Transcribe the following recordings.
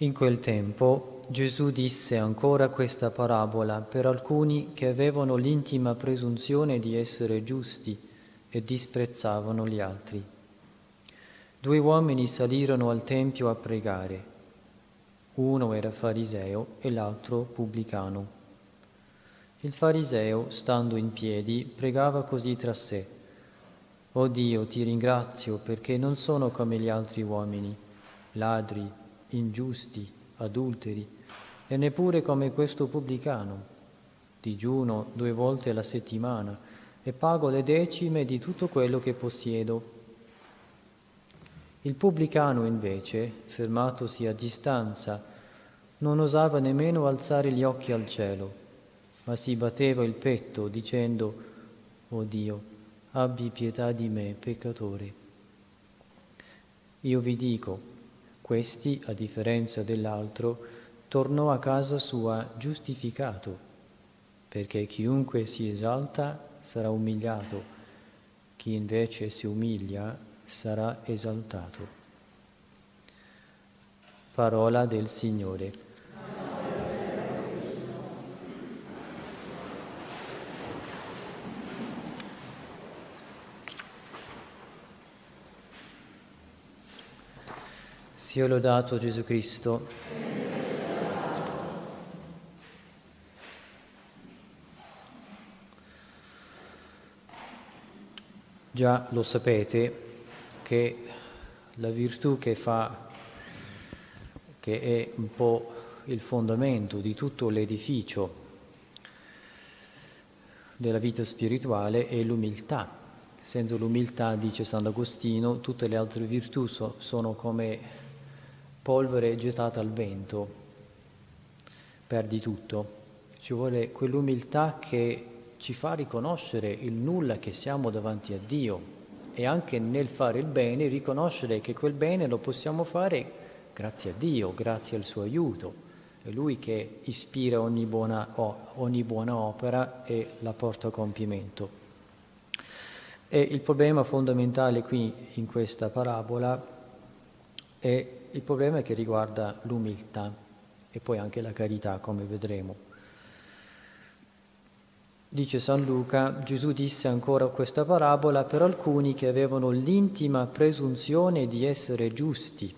In quel tempo Gesù disse ancora questa parabola per alcuni che avevano l'intima presunzione di essere giusti e disprezzavano gli altri. Due uomini salirono al Tempio a pregare. Uno era fariseo e l'altro pubblicano. Il fariseo, stando in piedi, pregava così tra sé. O Dio, ti ringrazio perché non sono come gli altri uomini, ladri, ingiusti, adulteri, e neppure come questo pubblicano. Digiuno due volte alla settimana e pago le decime di tutto quello che possiedo. Il pubblicano invece, fermatosi a distanza, non osava nemmeno alzare gli occhi al cielo, ma si batteva il petto dicendo, O Dio, abbi pietà di me, peccatore. Io vi dico, questi, a differenza dell'altro, tornò a casa sua giustificato, perché chiunque si esalta sarà umiliato, chi invece si umilia sarà esaltato. Parola del Signore. Sia lodato Gesù Cristo. Già lo sapete che la virtù che fa, che è un po' il fondamento di tutto l'edificio della vita spirituale, è l'umiltà. Senza l'umiltà, dice Sant'Agostino, tutte le altre virtù so, sono come polvere gettata al vento, perdi tutto. Ci vuole quell'umiltà che ci fa riconoscere il nulla che siamo davanti a Dio e anche nel fare il bene riconoscere che quel bene lo possiamo fare grazie a Dio, grazie al suo aiuto. È Lui che ispira ogni buona, ogni buona opera e la porta a compimento. E il problema fondamentale qui in questa parabola è il problema è che riguarda l'umiltà e poi anche la carità, come vedremo. Dice San Luca, Gesù disse ancora questa parabola per alcuni che avevano l'intima presunzione di essere giusti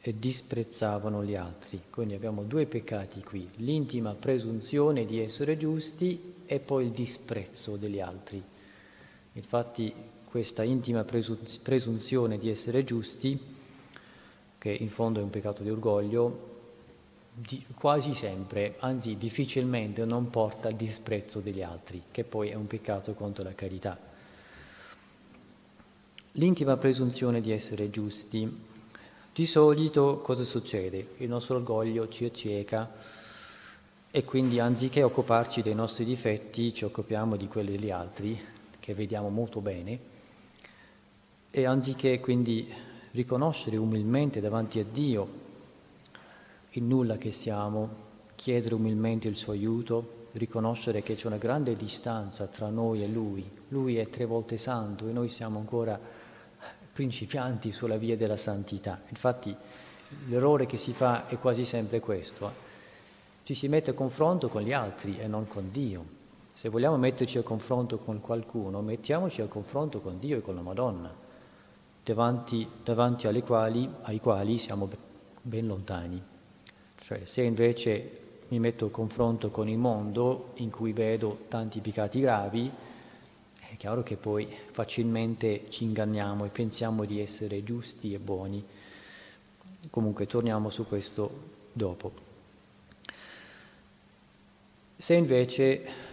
e disprezzavano gli altri. Quindi abbiamo due peccati qui, l'intima presunzione di essere giusti e poi il disprezzo degli altri. Infatti questa intima presunzione di essere giusti che in fondo è un peccato di orgoglio, di, quasi sempre, anzi difficilmente, non porta al disprezzo degli altri, che poi è un peccato contro la carità. L'intima presunzione di essere giusti. Di solito cosa succede? Il nostro orgoglio ci acceca e quindi anziché occuparci dei nostri difetti ci occupiamo di quelli degli altri, che vediamo molto bene, e anziché quindi riconoscere umilmente davanti a Dio il nulla che siamo, chiedere umilmente il suo aiuto, riconoscere che c'è una grande distanza tra noi e Lui. Lui è tre volte santo e noi siamo ancora principianti sulla via della santità. Infatti l'errore che si fa è quasi sempre questo. Eh. Ci si mette a confronto con gli altri e non con Dio. Se vogliamo metterci a confronto con qualcuno, mettiamoci a confronto con Dio e con la Madonna davanti, davanti quali, ai quali siamo ben lontani. Cioè, se invece mi metto a confronto con il mondo in cui vedo tanti peccati gravi, è chiaro che poi facilmente ci inganniamo e pensiamo di essere giusti e buoni. Comunque torniamo su questo dopo. Se invece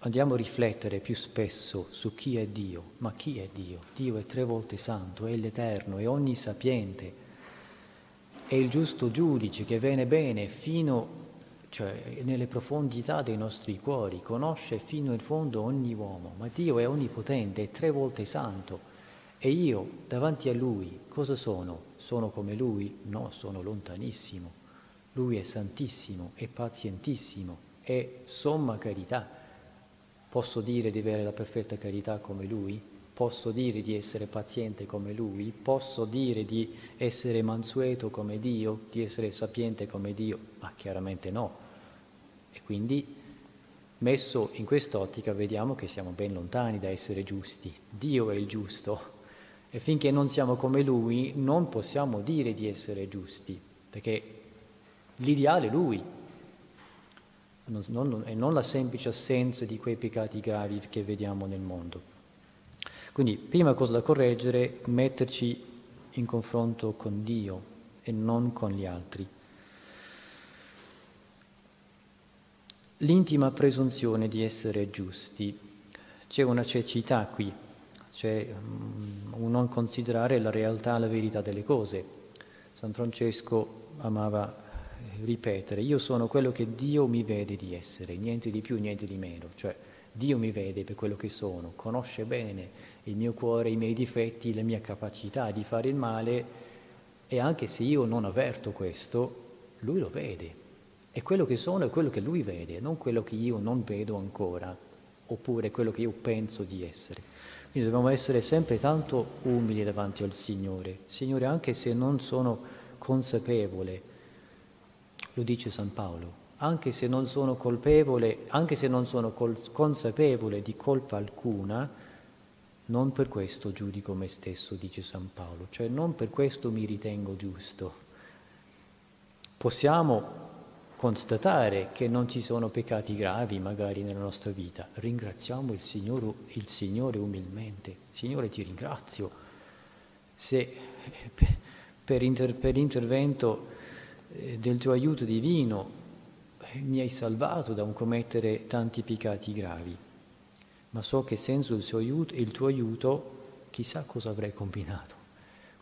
andiamo a riflettere più spesso su chi è Dio, ma chi è Dio? Dio è tre volte santo, è l'Eterno, è onnisapiente, è il giusto giudice che viene bene fino cioè, nelle profondità dei nostri cuori, conosce fino in fondo ogni uomo, ma Dio è onnipotente, è tre volte santo. E io davanti a Lui cosa sono? Sono come Lui? No, sono lontanissimo. Lui è santissimo, è pazientissimo, è somma carità Posso dire di avere la perfetta carità come Lui? posso dire di essere paziente come Lui, posso dire di essere mansueto come Dio, di essere sapiente come Dio, ma chiaramente no. E quindi, messo in quest'ottica, vediamo che siamo ben lontani da essere giusti. Dio è il giusto e finché non siamo come Lui non possiamo dire di essere giusti, perché l'ideale è Lui, non, non, e non la semplice assenza di quei peccati gravi che vediamo nel mondo. Quindi, prima cosa da correggere, metterci in confronto con Dio e non con gli altri. L'intima presunzione di essere giusti. C'è una cecità qui, c'è un non considerare la realtà, la verità delle cose. San Francesco amava ripetere, io sono quello che Dio mi vede di essere, niente di più, niente di meno. Cioè, Dio mi vede per quello che sono, conosce bene il mio cuore, i miei difetti, la mia capacità di fare il male e anche se io non avverto questo, lui lo vede. E quello che sono è quello che lui vede, non quello che io non vedo ancora, oppure quello che io penso di essere. Quindi dobbiamo essere sempre tanto umili davanti al Signore. Signore, anche se non sono consapevole, lo dice San Paolo, anche se non sono colpevole, anche se non sono col- consapevole di colpa alcuna, non per questo giudico me stesso, dice San Paolo, cioè non per questo mi ritengo giusto. Possiamo constatare che non ci sono peccati gravi magari nella nostra vita, ringraziamo il Signore, il Signore umilmente. Signore ti ringrazio se per, inter, per intervento del tuo aiuto divino eh, mi hai salvato da un commettere tanti peccati gravi ma so che senza il, aiuto, il tuo aiuto chissà cosa avrei combinato.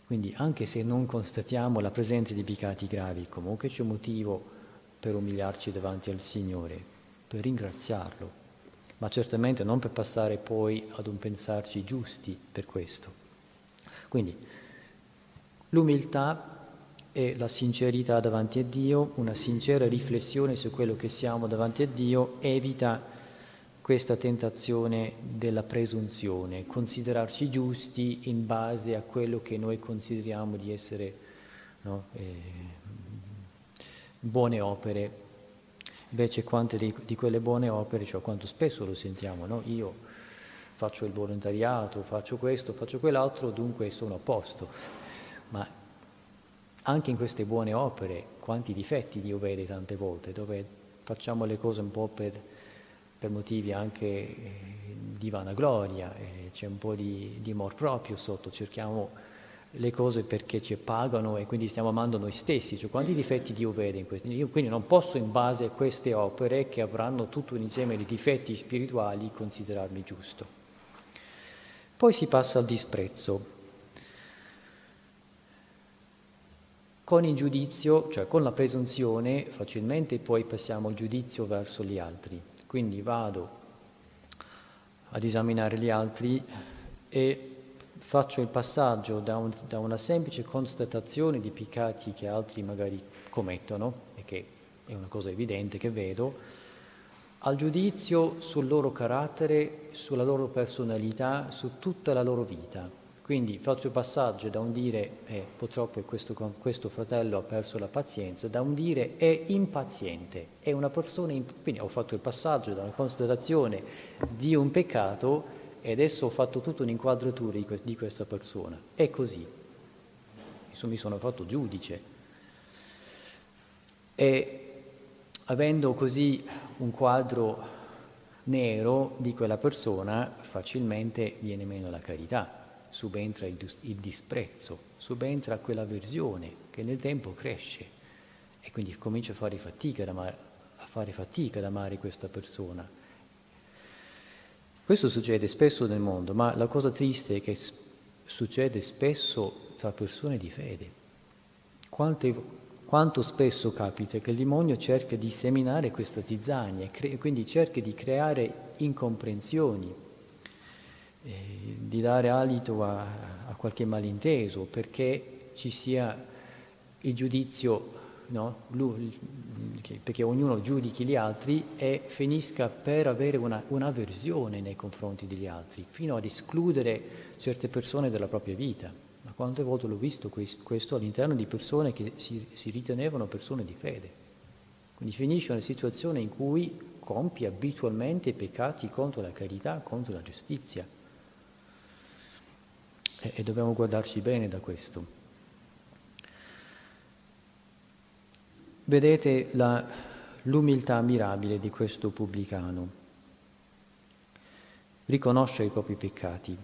Quindi anche se non constatiamo la presenza di peccati gravi, comunque c'è motivo per umiliarci davanti al Signore, per ringraziarlo, ma certamente non per passare poi ad un pensarci giusti per questo. Quindi l'umiltà e la sincerità davanti a Dio, una sincera riflessione su quello che siamo davanti a Dio, evita questa tentazione della presunzione, considerarci giusti in base a quello che noi consideriamo di essere no, eh, buone opere. Invece quante di, di, quelle buone opere, cioè quanto spesso lo sentiamo, no? io faccio il volontariato, faccio questo, faccio quell'altro, dunque sono a posto. Anche in queste buone opere, quanti difetti Dio vede tante volte, dove facciamo le cose un po' per per motivi anche eh, di vanagloria, eh, c'è un po' di, di amor proprio sotto, cerchiamo le cose perché ci pagano e quindi stiamo amando noi stessi, cioè quanti difetti Dio vede in questo? Io quindi non posso in base a queste opere che avranno tutto un insieme di difetti spirituali considerarmi giusto. Poi si passa al disprezzo. Con il giudizio, cioè con la presunzione, facilmente poi passiamo al giudizio verso gli altri. Quindi vado ad esaminare gli altri e faccio il passaggio da, un, da, una semplice constatazione di peccati che altri magari commettono, e che è una cosa evidente che vedo, al giudizio sul loro carattere, sulla loro personalità, su tutta la loro vita. Quindi faccio il passaggio da un dire eh, purtroppo questo, questo, fratello ha perso la pazienza, da un dire è impaziente, è una persona, imp- quindi ho fatto il passaggio da una constatazione di un peccato e adesso ho fatto tutta un'inquadratura di, que- di questa persona. È così. mi sono fatto giudice. E avendo così un quadro nero di quella persona, facilmente viene meno la carità subentra il, il disprezzo, subentra quell'avversione che nel tempo cresce e quindi comincia a fare fatica ad amare, fare fatica ad amare questa persona. Questo succede spesso nel mondo, ma la cosa triste è che succede spesso tra persone di fede. Quante, quanto spesso capita che il demonio cerca di seminare questa tizzania, quindi cerca di creare incomprensioni, eh, di dare alito a, a, qualche malinteso, perché ci sia il giudizio, no? Lui, perché ognuno giudichi gli altri e finisca per avere una, un'avversione nei confronti degli altri, fino ad escludere certe persone dalla propria vita. Ma quante volte l'ho visto questo all'interno di persone che si, si ritenevano persone di fede. Quindi finisce una situazione in cui compie abitualmente peccati contro la carità, contro la giustizia. E, e dobbiamo guardarci bene da questo. Vedete la, l'umiltà mirabile di questo pubblicano. Riconosce i propri peccati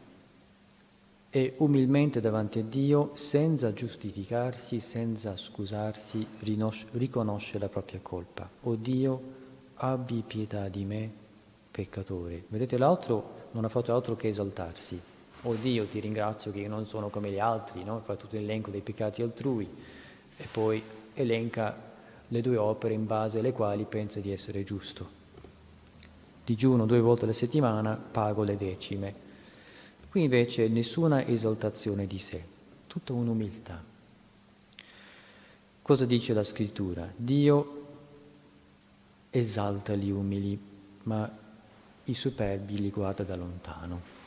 e umilmente davanti a Dio, senza giustificarsi, senza scusarsi, riconosce la propria colpa. O Dio, abbi pietà di me, peccatore. Vedete, l'altro non ha fatto altro che esaltarsi. O Dio, ti ringrazio che io non sono come gli altri, no? fa tutto l'elenco dei peccati altrui e poi elenca le due opere in base alle quali pensa di essere giusto. Digiuno due volte alla settimana, pago le decime. Qui invece nessuna esaltazione di sé, tutta un'umiltà. Cosa dice la scrittura? Dio esalta gli umili, ma i superbi li guarda da lontano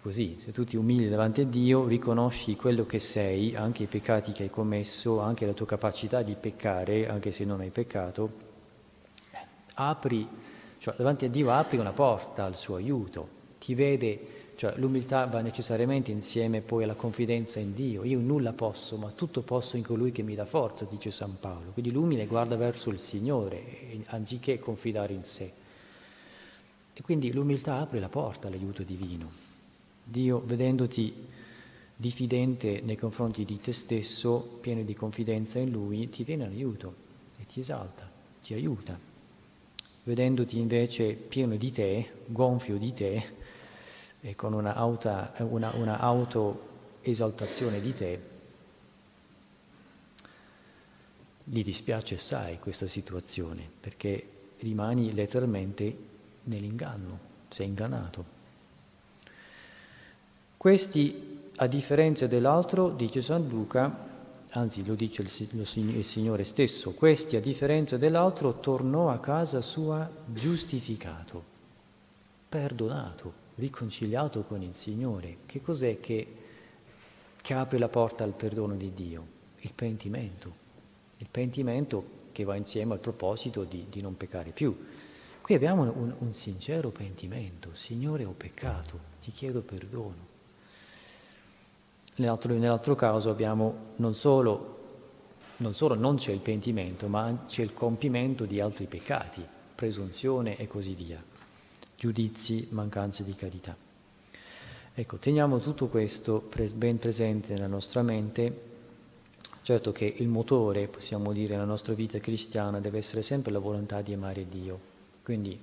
così, se tu ti umili davanti a Dio, riconosci quello che sei, anche i peccati che hai commesso, anche la tua capacità di peccare, anche se non hai peccato, apri, cioè davanti a Dio apri una porta al suo aiuto, ti vede, cioè l'umiltà va necessariamente insieme poi alla confidenza in Dio. Io nulla posso, ma tutto posso in colui che mi dà forza, dice San Paolo. Quindi l'umile guarda verso il Signore, anziché confidare in sé. E quindi l'umiltà apre la porta all'aiuto divino. Dio, vedendoti diffidente nei confronti di te stesso, pieno di confidenza in Lui, ti viene in aiuto e ti esalta, ti aiuta. Vedendoti invece pieno di te, gonfio di te, e con una, auta, una, una autoesaltazione di te, gli dispiace assai questa situazione, perché rimani letteralmente nell'inganno, sei ingannato. Questi, a differenza dell'altro, dice San Luca, anzi lo dice il, il Signore stesso, questi, a differenza dell'altro, tornò a casa sua giustificato, perdonato, riconciliato con il Signore. Che cos'è che, che apre la porta al perdono di Dio? Il pentimento. Il pentimento che va insieme al proposito di, di non peccare più. Qui abbiamo un, un sincero pentimento. Signore, ho peccato, ti chiedo perdono. Nell'altro, nell'altro caso abbiamo non solo, non solo non c'è il pentimento, ma c'è il compimento di altri peccati, presunzione e così via, giudizi, mancanze di carità. Ecco, teniamo tutto questo ben presente nella nostra mente. Certo che il motore, possiamo dire, nella nostra vita cristiana deve essere sempre la volontà di amare Dio. Quindi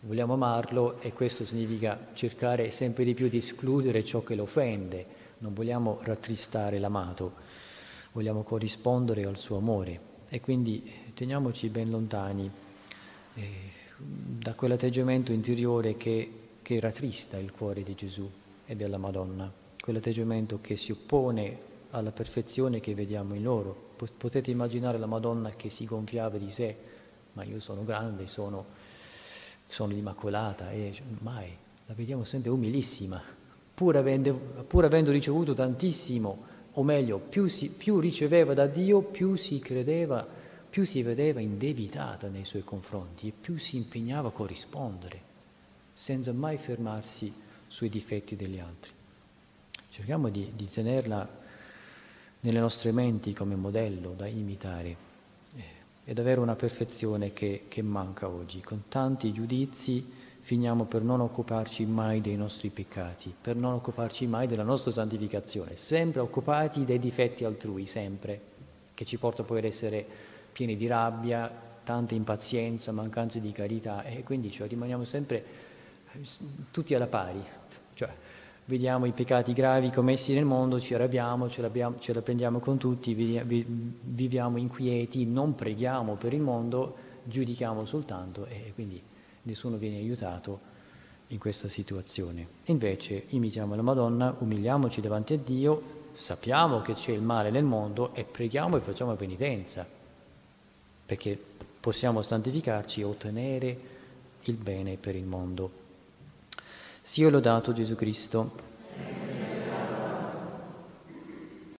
vogliamo amarlo e questo significa cercare sempre di più di escludere ciò che lo offende, non vogliamo rattristare l'amato, vogliamo corrispondere al suo amore. E quindi teniamoci ben lontani eh, da quell'atteggiamento interiore che, che rattrista il cuore di Gesù e della Madonna, quell'atteggiamento che si oppone alla perfezione che vediamo in loro. Potete immaginare la Madonna che si gonfiava di sé, ma io sono grande, sono, sono immacolata, e mai, la vediamo sempre umilissima, pur avendo, pur avendo ricevuto tantissimo, o meglio, più, si, più riceveva da Dio, più si credeva, più si vedeva indebitata nei suoi confronti e più si impegnava a corrispondere, senza mai fermarsi sui difetti degli altri. Cerchiamo di, di tenerla nelle nostre menti come modello da imitare eh, ed avere una perfezione che, che manca oggi, con tanti giudizi finiamo per non occuparci mai dei nostri peccati, per non occuparci mai della nostra santificazione, sempre occupati dei difetti altrui, sempre, che ci porta poi ad essere pieni di rabbia, tanta impazienza, mancanze di carità e quindi cioè, rimaniamo sempre tutti alla pari, cioè vediamo i peccati gravi commessi nel mondo, ci arrabbiamo, ce, ce la prendiamo con tutti, viviamo inquieti, non preghiamo per il mondo, giudichiamo soltanto e quindi nessuno viene aiutato in questa situazione. Invece imitiamo la Madonna, umiliamoci davanti a Dio, sappiamo che c'è il male nel mondo e preghiamo e facciamo penitenza, perché possiamo santificarci e ottenere il bene per il mondo. Sia lodato Gesù Cristo.